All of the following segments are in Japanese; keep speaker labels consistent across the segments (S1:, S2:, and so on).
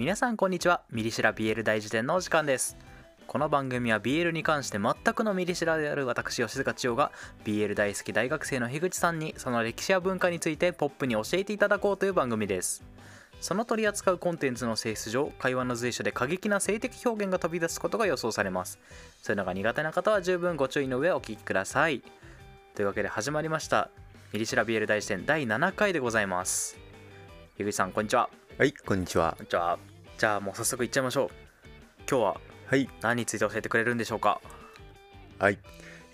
S1: 皆さんこんにちは。ミリシラ BL 大辞典のお時間です。この番組は BL に関して全くのミリシラである私吉塚千代が BL 大好き大学生の樋口さんにその歴史や文化についてポップに教えていただこうという番組です。その取り扱うコンテンツの性質上会話の随所で過激な性的表現が飛び出すことが予想されます。そういうのが苦手な方は十分ご注意の上お聞きください。というわけで始まりました。ミリシラ BL 大辞典第7回でございます。樋口さんこんにちは。
S2: はい、こんにちは。
S1: こん。にちはじゃあもう早速いっちゃいましょう。今日は
S2: はい、
S1: 何について教えてくれるんでしょうか？
S2: はい、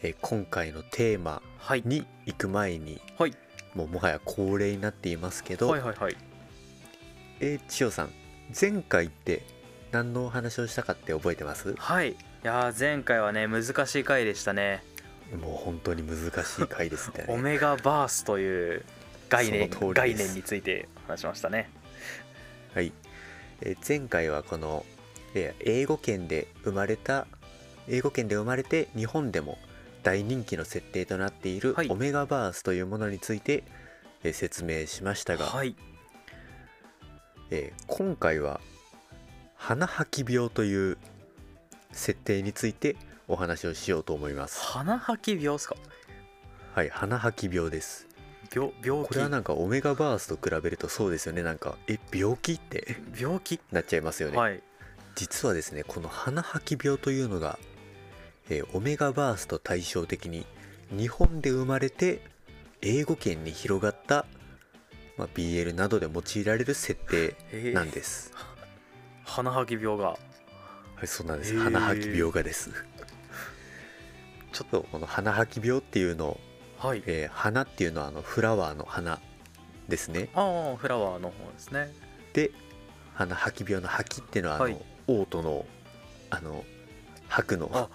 S2: えー今回のテーマ
S1: はい。
S2: に行く前に、
S1: はい。
S2: もうもはや恒例になっていますけど、
S1: はいはいはい。
S2: えー千代さん、前回って何のお話をしたかって覚えてます？
S1: はい。いやー前回はね難しい回でしたね。
S2: もう本当に難しい回です
S1: オ
S2: ね。
S1: メガバースという概念
S2: その通り
S1: 概
S2: です。
S1: 念について話しましたね。
S2: はい、えー前回はこの、えー英語圏で生まれた英語圏で生まれて日本でも大人気の設定となっている
S1: はい。
S2: オメガバースというものについて、えー説明しましたが、
S1: はい。
S2: えー今回は鼻吐き病という設定についてお話をしようと思います。
S1: 鼻吐き病っすか？
S2: はい鼻吐き病です
S1: 病病気。
S2: これはなんかオメガバースと比べるとそうですよね。なんかえ病気って？
S1: 病気？
S2: なっちゃいますよね、
S1: はい。
S2: 実はですねこの鼻吐き病というのが、えーオメガバースと対照的に日本で生まれて英語圏に広がった、まあ、BL などで用いられる設定
S1: えー。
S2: なんです、
S1: 鼻吐き病が。
S2: はいそうなんです。
S1: へー。
S2: 鼻吐き病がです。ちょっと。この鼻吐き病っていうのを、
S1: はい。
S2: えー花っていうのはあのフラワーの花ですね。
S1: ああフラワーの方ですね。
S2: で鼻吐き病の吐きっていうのはあの、
S1: はい。
S2: オートのあの吐くの
S1: あ。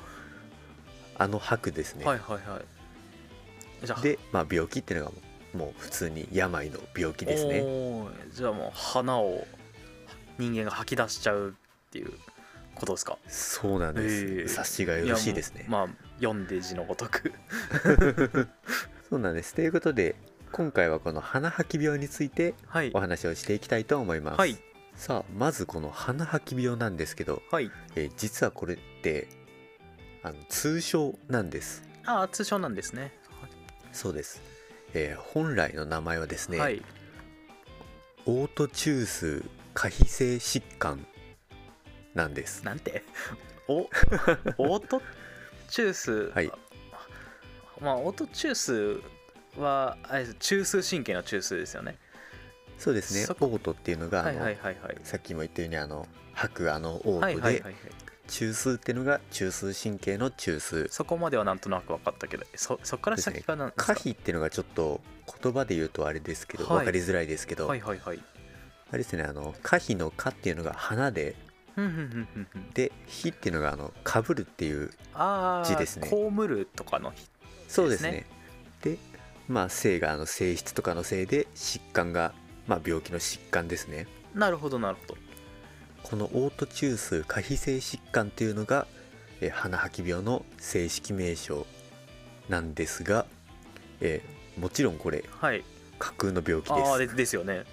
S2: あの吐くですね、
S1: はいはいはい。
S2: で、まあ、病気っていうのがもう普通に病の病気ですね。
S1: じゃあもう花を人間が吐き出しちゃうっていうことですか？
S2: そうなんです、
S1: へー。
S2: 察しがよろしいですね。
S1: まあ読んで字のごとく。
S2: そうなんです。ということで今回はこの鼻吐き病について
S1: はい。
S2: お話をしていきたいと思います、
S1: はい。
S2: さあまずこの鼻吐き病なんですけど、
S1: はい。
S2: えー実はこれってあの通称なんです。
S1: ああ通称なんですね。
S2: そうです、えー本来の名前はですね、
S1: はい。
S2: オート中枢可否性疾患なんです。
S1: なんて？お オートチュース？
S2: はい。
S1: まあオートチュースはあれ中枢神経の中枢ですよね。
S2: そうですね。オートっていうのがあ
S1: はい
S2: の、
S1: はいはいはい。
S2: さっきも言ったようにあの吐くあのオ
S1: は
S2: ートで
S1: いはいはい。はい
S2: 中枢っていうのが中枢神経の中枢。
S1: そこまではなんとなく分かったけどそそっから先がなんですか？
S2: 可否っていうのがちょっと言葉で言うとあれですけど、
S1: はい。
S2: 分かりづらいですけど、
S1: はいはいはい。
S2: あれですねあの可否の「可」っていうのが花でで「否」っていうのがあのかぶるっていう字ですね。
S1: 被るとかの日
S2: そうですね。
S1: で
S2: まあ性があの性質とかのせいで疾患がまあ病気の疾患ですね。
S1: なるほどなるほど。
S2: このオート中枢可否性疾患っていうのがえー鼻吐き病の正式名称なんですが、えーもちろんこれ
S1: はい。
S2: 架空の病気で
S1: ああでですよね。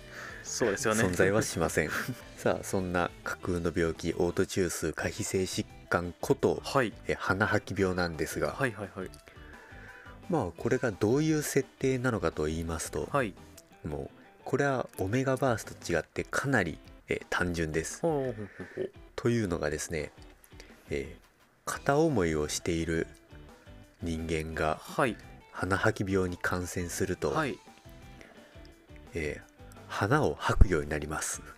S1: そうですよね。
S2: す存在はしませんさあそんな架空の病気オート中枢可否性疾患こと
S1: はい。
S2: えー鼻吐き病なんですが、
S1: はいはいはい。
S2: まあこれがどういう設定なのかと言いますと、
S1: はい。
S2: もうこれはオメガバースと違ってかなり、えー単純です。
S1: ほうほうほうほう。
S2: というのがですね、えー片思いをしている人間が
S1: はい。
S2: 鼻吐き病に感染すると、
S1: はい。
S2: えー鼻を吐くようになります、
S1: は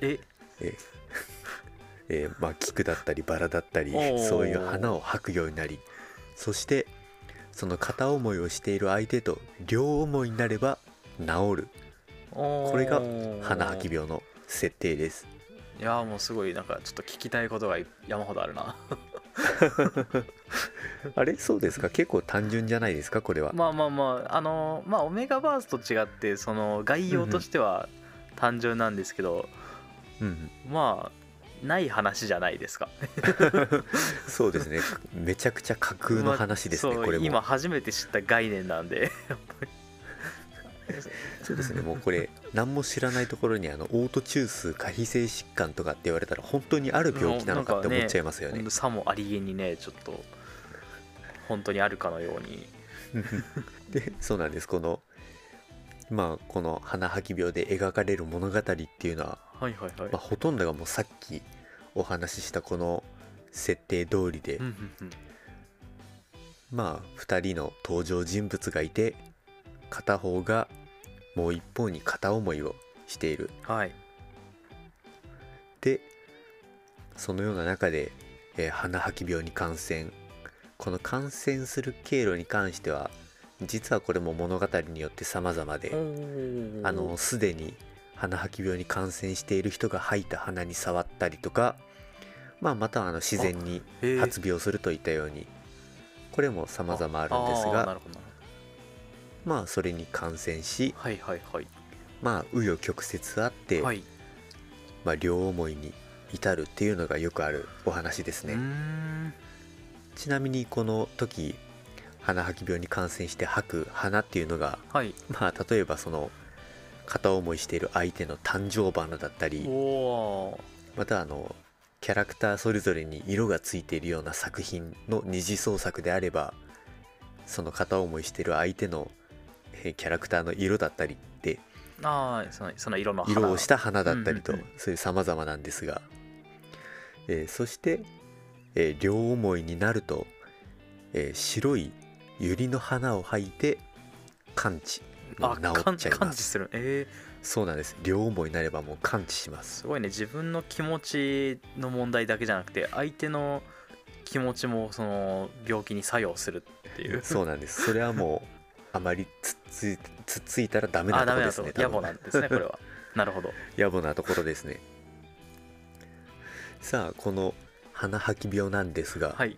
S1: え？
S2: えーえーまあ、菊だったりバラだったりそういう花を吐くようになりそしてその片思いをしている相手と両思いになれば治る。
S1: こ
S2: これが鼻吐き病の設定です。
S1: いやーもうすごいなんかちょっと聞きたいことが山ほどあるな。
S2: あれ？そうですか？結構単純じゃないですか？これは、
S1: まあまあまああのまあオメガバースと違ってその概要としては単純なんですけど、
S2: うん、
S1: まあない話じゃないですか。
S2: そうですね。めちゃくちゃ架空の話ですね、
S1: ま
S2: これも。
S1: 今初めて知った概念なんで
S2: そうですね。もうこれ何も知らないところにあのオート中枢過皮性疾患とかって言われたら本当にある病気なのかって思っちゃいますよね。
S1: ほんとさもありげにねちょっと本当にあるかのように。
S2: でそうなんです。このまあこの鼻吐き病で描かれる物語っていうのは、
S1: はいはいはい、
S2: まあ、ほとんどがもうさっきお話ししたこの設定通りで、
S1: うんうんうん。
S2: まあ2人の登場人物がいて片方がもう一方に片思いをしている。
S1: はい。
S2: でそのような中で、えー鼻吐き病に感染。この感染する経路に関しては実はこれも物語によって様々であのすでに鼻吐き病に感染している人が吐いた鼻に触ったりとか、まあ、またはあの自然に発病するといったようにこれも様々あるんですがまあそれに感染し
S1: ほどはいはいはい。
S2: まあ紆余曲折あって、
S1: はい。
S2: まあ、両思いに至るっていうのがよくあるお話ですね。
S1: ん。
S2: ちなみにこの時鼻吐き病に感染して吐く鼻っていうのが
S1: はい。
S2: まあ例えばその片思いしている相手の誕生花だったりまたあのキャラクターそれぞれに色がついているような作品の二次創作であればその片思いしている相手のえーキャラクターの色だったりって
S1: ああそのその色の花。
S2: 色をした花だったりとそういう様々なんですが、えーそして、えー両思いになると、えー白い百合の花を吐いて完治。も
S1: あ
S2: う治っちゃいます。
S1: 感知する。え
S2: そうなんです。両思いになればもう完治しま
S1: ー、
S2: す。
S1: すごいね。自分の気持ちの問題だけじゃなくて相手の気持ちもその病気に作用するっていう。
S2: そうなんです。それはもうあまりつっついつっついたらダメなところですね
S1: 野暮なんですねこれは。なるほど。
S2: 野暮なところですね。さあこの鼻吐き病なんですが、
S1: はい。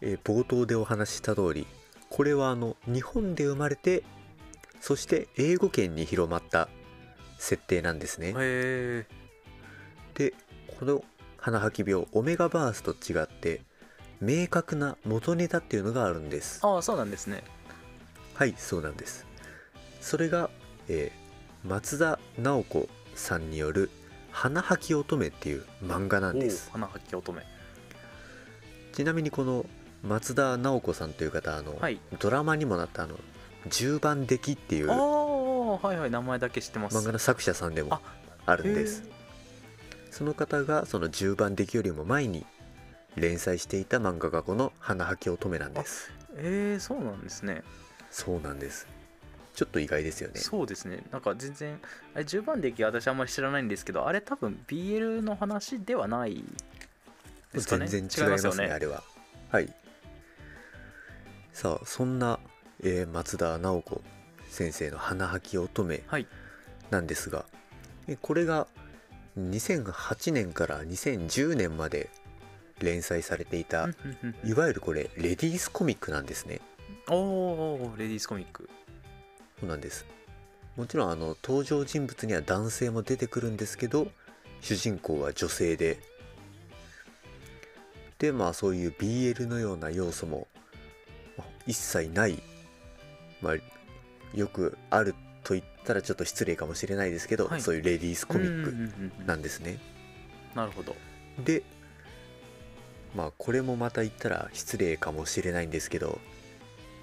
S2: えー冒頭でお話しした通りこれはあの日本で生まれてそして英語圏に広まった設定なんですね。
S1: へえ
S2: でこの鼻吐き病オメガバースと違って明確な元ネタっていうのがあるんです。
S1: ああそうなんですね。
S2: はいそうなんです。それが、えー松田直子さんによる「花吐き乙女」っていう漫画なんです。
S1: 花吐き乙女。
S2: ちなみにこの松田直子さんという方あの、
S1: はい。
S2: ドラマにもなったあの10番出来っていう
S1: はいはい名前だけ知ってます。
S2: 画の作者さんでも
S1: あ
S2: あるんです。
S1: へ
S2: その方がその10番出来よりも前に連載していた漫画がこの「花吐き乙女」なんです。
S1: えー、そうなんですね。
S2: そうなんです。ちょっと意外ですよね。
S1: そうですね。なんか全然あれ10番出来私あんまり知らないんですけどあれ多分 BL の話ではないですかね。
S2: 全然違いますね
S1: よ
S2: あれは。はい。さあそんな、えー松田直子先生の「花吐き乙女
S1: はい」
S2: なんですが、えこれが2008年から2010年まで連載されていたいわゆるこれレディースコミックなんですね。
S1: おレディースコミック。
S2: そうなんです。もちろんあの登場人物には男性も出てくるんですけど主人公は女性で。でまあそういう BL のような要素もまあ一切ない、まあ、よくあると言ったらちょっと失礼かもしれないですけど、
S1: はい。
S2: そういうレディースコミックなんですね、
S1: なるほど。
S2: でまあこれもまた言ったら失礼かもしれないんですけど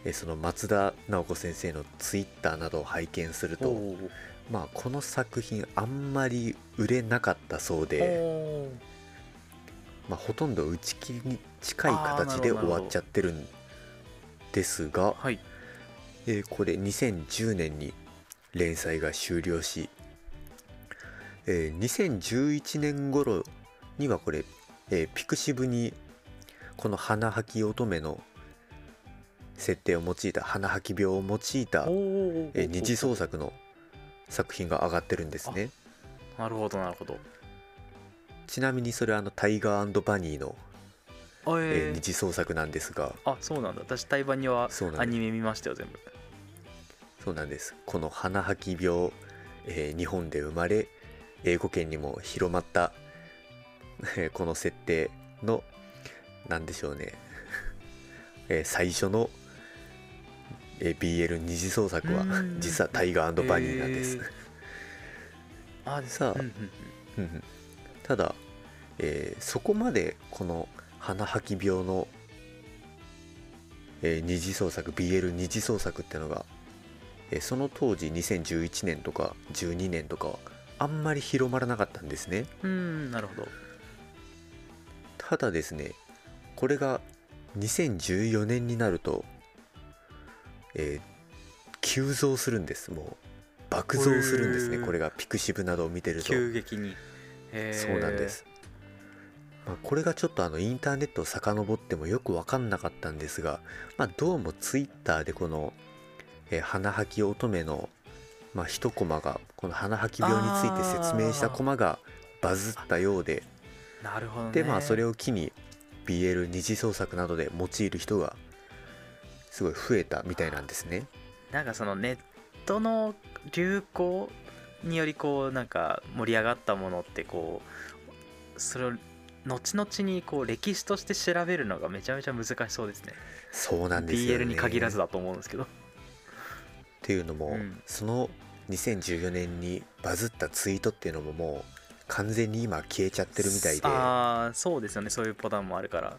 S2: えその松田直子先生のツイッターなどを拝見するとまあこの作品あんまり売れなかったそうで、まあ、ほとんど打ち切りに近い形で終わっちゃってるんですが、
S1: はい
S2: えーこれ2010年に連載が終了し、えー2011年頃にはこれ、えーピクシブにこの花吐き乙女の設定を用いた花吐き病を用いた、えー二次創作の作品が上がってるんですね。
S1: なるほどなるほど。
S2: ちなみにそれはあのタイガーバニーの、
S1: あ
S2: えー。
S1: えー
S2: 二次創作なんですが。
S1: あそうなんだ。私対バンにはアニメ見ましたよ全部
S2: そうなんです。この花吐き病、えー日本で生まれ英語圏にも広まった、えーこの設定の何でしょうね、えー最初の、えー BL 二次創作は
S1: うん。
S2: 実はタイガーバニーなんです。
S1: あで
S2: さあ
S1: うんうんうん。
S2: うんうん。ただ、えーそこまでこの鼻吐き病の、えー二次創作 BL 二次創作ってのが、えーその当時2011年とか12年とかはあんまり広まらなかったんですね。
S1: うんなるほど。
S2: ただですねこれが2014年になると、えー急増するんです。もう爆増するんですね。これがピクシブなどを見てると。
S1: 急激に。
S2: そうなんです、まあ、これがちょっとあのインターネットを遡ってもよく分かんなかったんですが、まあ、どうもツイッターでこの、えー鼻吐き乙女の、まあ、一コマがこの鼻吐き病について説明したコマがバズったようで。
S1: なるほどね。
S2: でまあそれを機に BL 二次創作などで用いる人がすごい増えたみたいなんですね。
S1: なんかそのネットの流行によりこうなんか盛り上がったものってこうそれを後々にこう歴史として調べるのがめちゃめちゃ難しそうですね。
S2: そうなんですよね。
S1: BL に限らずだと思うんですけど
S2: っていうのも、
S1: うん。
S2: その2014年にバズったツイートっていうのももう完全に今消えちゃってるみたいで。
S1: ああそうですよね。そういうパターンもあるから。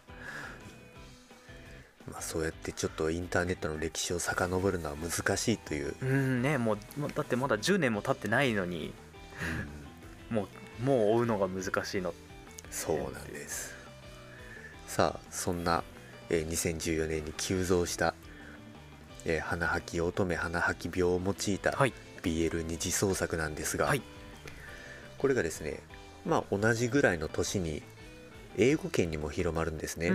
S2: まあ、そうやってちょっとインターネットの歴史を遡るのは難しいという、
S1: うんねもうだってまだ10年も経ってないのに。もうもう追うのが難しいの。
S2: そうなんです。さあそんな、えー2014年に急増した、えー花吐き乙女花吐き病を用いた
S1: はい。
S2: BL 二次創作なんですが、
S1: はい。
S2: これがですねまあ同じぐらいの年に英語圏にも広まるんですね、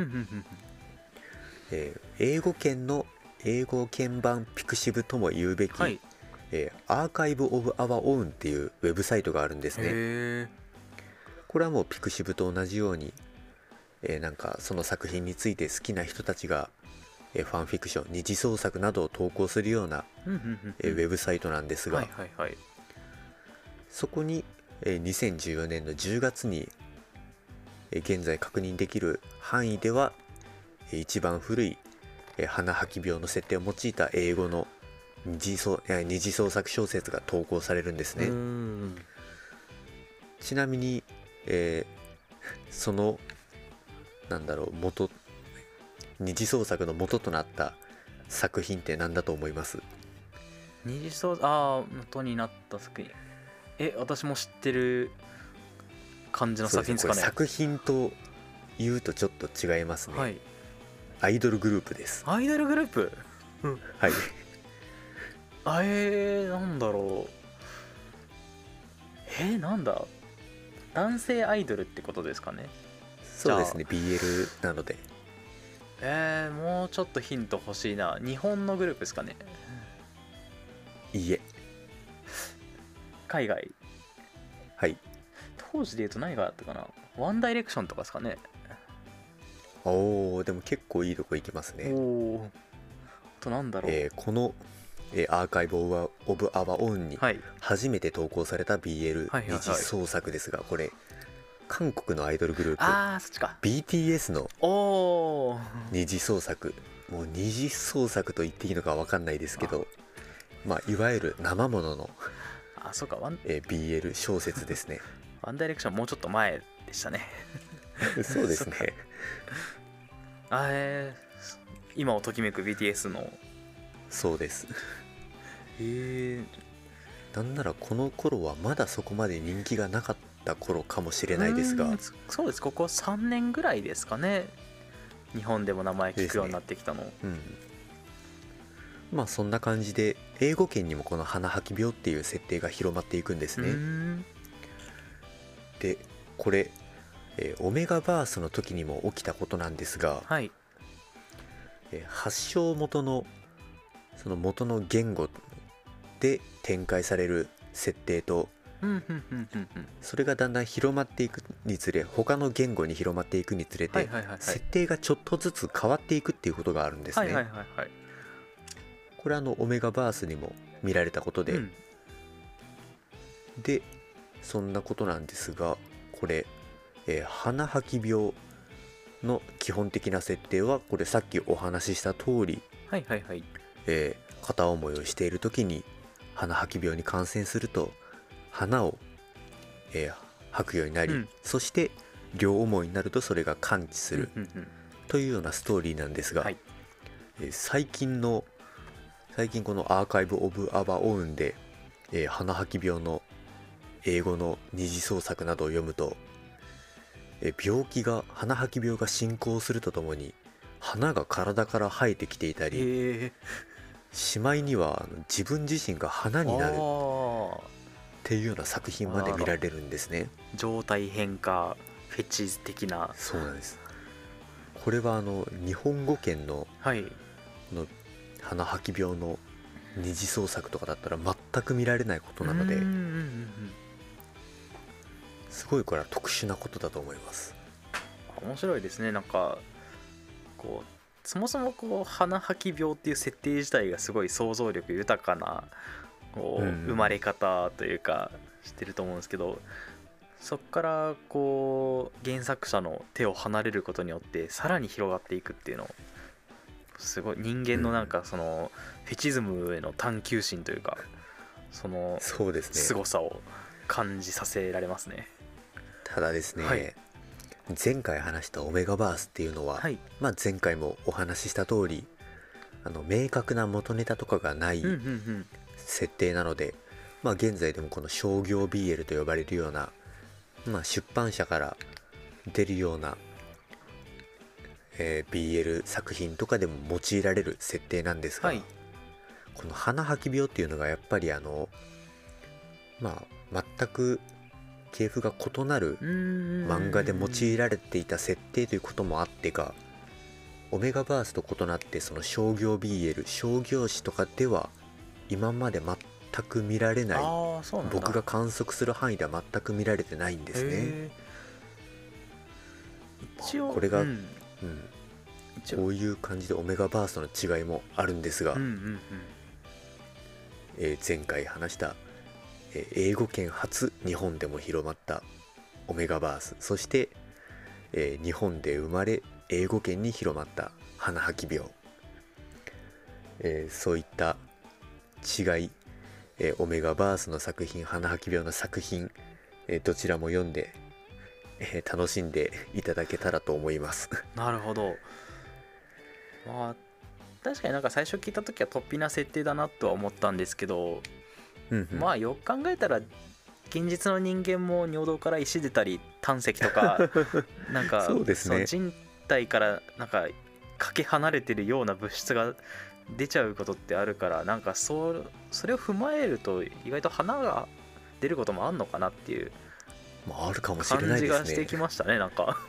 S2: えー英語圏の英語鍵盤ピクシブとも言うべき、
S1: はい。
S2: えーアーカイブ・オブ・アワ・オウンっていうウェブサイトがあるんですね。これはもうピクシブと同じように、えーなんかその作品について好きな人たちが、えーファンフィクション二次創作などを投稿するような、えーウェブサイトなんですが、そこに、えー2014年の10月に、えー現在確認できる範囲では、えー一番古い、えー鼻吐き病の設定を用いた英語の二次創えー二次創作小説が投稿されるんですね。ちなみに、えーそのなんだろう元二次創作の元となった作品って何だと思います？
S1: 二次創ああ元になった作品。え私も知ってる感じの作品ですかね？
S2: 作品と言うとちょっと違いますね、
S1: はい。
S2: アイドルグループです。
S1: アイドルグループ？
S2: はい。
S1: あえー、なんだろう。えー、なんだ？男性アイドルってことですかね？
S2: そうですね。BL なので
S1: えー、もうちょっとヒント欲しいな。日本のグループですかね。
S2: いいえ。
S1: 海外。
S2: はい。
S1: 当時で言うと何があったかな？ワンダイレクションとかですかね。
S2: おおでも結構いいとこ行きますね。
S1: おおあとなんだろう、
S2: えーこの、えーアーカイブ・オブ・アワ・オンに
S1: はい。
S2: 初めて投稿された BL 二次創作ですがこれ韓国のアイドルグループ
S1: ああそっちか。
S2: BTS の二次創作。もう二次創作と言っていいのか分かんないですけどまあいわゆる生ものの、
S1: あそうか。ワン
S2: えー BL 小説ですね。
S1: ワンダイレクションもうちょっと前でしたね。
S2: そうですね。
S1: あえー、今をときめく BTS の。
S2: そうです。
S1: へえ
S2: なんならこの頃はまだそこまで人気がなかった頃かもしれないですが。
S1: そうです。ここ3年ぐらいですかね。日本でも名前聞くようになってきたの、
S2: うん。まあそんな感じで英語圏にもこの鼻吐き病っていう設定が広まっていくんですね。
S1: ん。
S2: でこれ、えーオメガバースの時にも起きたことなんですが、
S1: はい。
S2: えー発祥元のその元の言語で展開される設定とそれがだんだん広まっていくにつれ他の言語に広まっていくにつれて、設定がちょっとずつ変わっていくっていうことがあるんですね、これあのオメガバースにも見られたことで、
S1: うん。
S2: でそんなことなんですがこれ、えー鼻吐き病の基本的な設定はこれさっきお話しした通り、
S1: はいはいはい。
S2: えー片思いをしている時に鼻吐き病に感染すると鼻を、えー吐くようになり、
S1: うん。
S2: そして両思いになるとそれが完治する。というようなストーリーなんですが、
S1: はい。
S2: えー最近の最近このアーカイブ・オブ・アバ・オウンで、えー鼻吐き病の英語の二次創作などを読むと、えー病気が鼻吐き病が進行するとともに鼻が体から生えてきていたり
S1: へえ
S2: しまいには自分自身が花になるっていうような作品まで見られるんですね。
S1: 状態変化フェチ的な。
S2: そうなんです。これはあの日本語圏の
S1: はい。
S2: の鼻吐き病の二次創作とかだったら全く見られないことなのですごいこれは特殊なことだと思います。
S1: 面白いですね。なんかこうそもそもこう鼻吐き病っていう設定自体がすごい想像力豊かなこう、生まれ方というかしてると思うんですけどそこからこう原作者の手を離れることによってさらに広がっていくっていうのすごい人間のなんかそのフェチズムへの探求心というかその
S2: そうですね。
S1: 凄さを感じさせられますね。
S2: ただですね、
S1: はい。
S2: 前回話したオメガバースっていうのは、
S1: はい、
S2: まあ、前回もお話しした通りあの明確な元ネタとかがない設定なので、まあ、現在でもこの商業 BL と呼ばれるような、まあ、出版社から出るような、えー BL 作品とかでも用いられる設定なんですが、
S1: はい。
S2: この鼻吐き病っていうのがやっぱりあのまあ全く系譜が異なる漫
S1: 漫
S2: 画で用いられていた設定ということもあってかオメガバースと異なってその商業 BL 商業誌とかでは今まで全く見られない僕が観測する範囲では全く見られてないんですね、
S1: 一応
S2: これが
S1: うん。
S2: うん、こういう感じでオメガバーストの違いもあるんですが、
S1: うんうんうん。
S2: えー前回話した、えー英語圏初日本でも広まったオメガバースそして、えー日本で生まれ英語圏に広まった鼻吐き病、えーそういった違い、えーオメガバースの作品鼻吐き病の作品、えーどちらも読んで、えー楽しんでいただけたらと思います。
S1: なるほど。まあ確かになんか最初聞いた時は突飛な設定だなとは思ったんですけど、
S2: うんうん。
S1: まあよく考えたら現実の人間も尿道から石出たり胆石とか なんか
S2: そうですね。
S1: の人体からなんかかけ離れてるような物質が出ちゃうことってあるからなんかそうそれを踏まえると意外と花が出ることもあんのかなっていう
S2: まあ、あるかもしれ
S1: 感
S2: ないね。
S1: じがしてきましたねなんか。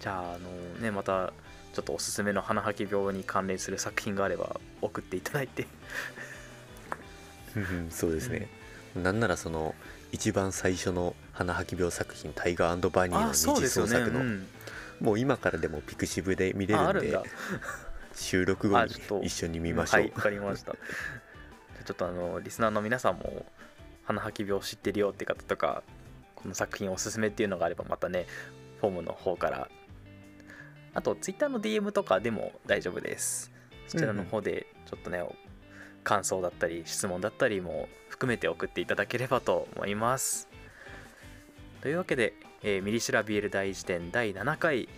S1: じゃああのねまたちょっとおすすめの鼻吐き病に関連する作品があれば送っていただいて。
S2: うんうんそうですね、なんならその一番最初の鼻吐き病作品「タイガーバニー」の
S1: あそう
S2: 二
S1: ですよね、
S2: 次創作の、
S1: うん、
S2: もう今からでもピクシブで見れるんで収録後に一緒に見ましょう、
S1: はいわかりました。ちょっとあのリスナーの皆さんも鼻吐き病知ってるよって方とかこの作品おすすめっていうのがあればまたねフォームの方から。あと Twitter の DM とかでも大丈夫です。そちらの方でちょっとね、感想だったり質問だったりも含めて送っていただければと思います。というわけで、えーミリシラビエル大辞典第7回。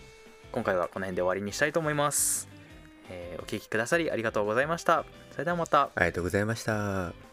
S1: 今回はこの辺で終わりにしたいと思います、えーお聞きくださりありがとうございました。それではまた。
S2: ありがとうございました。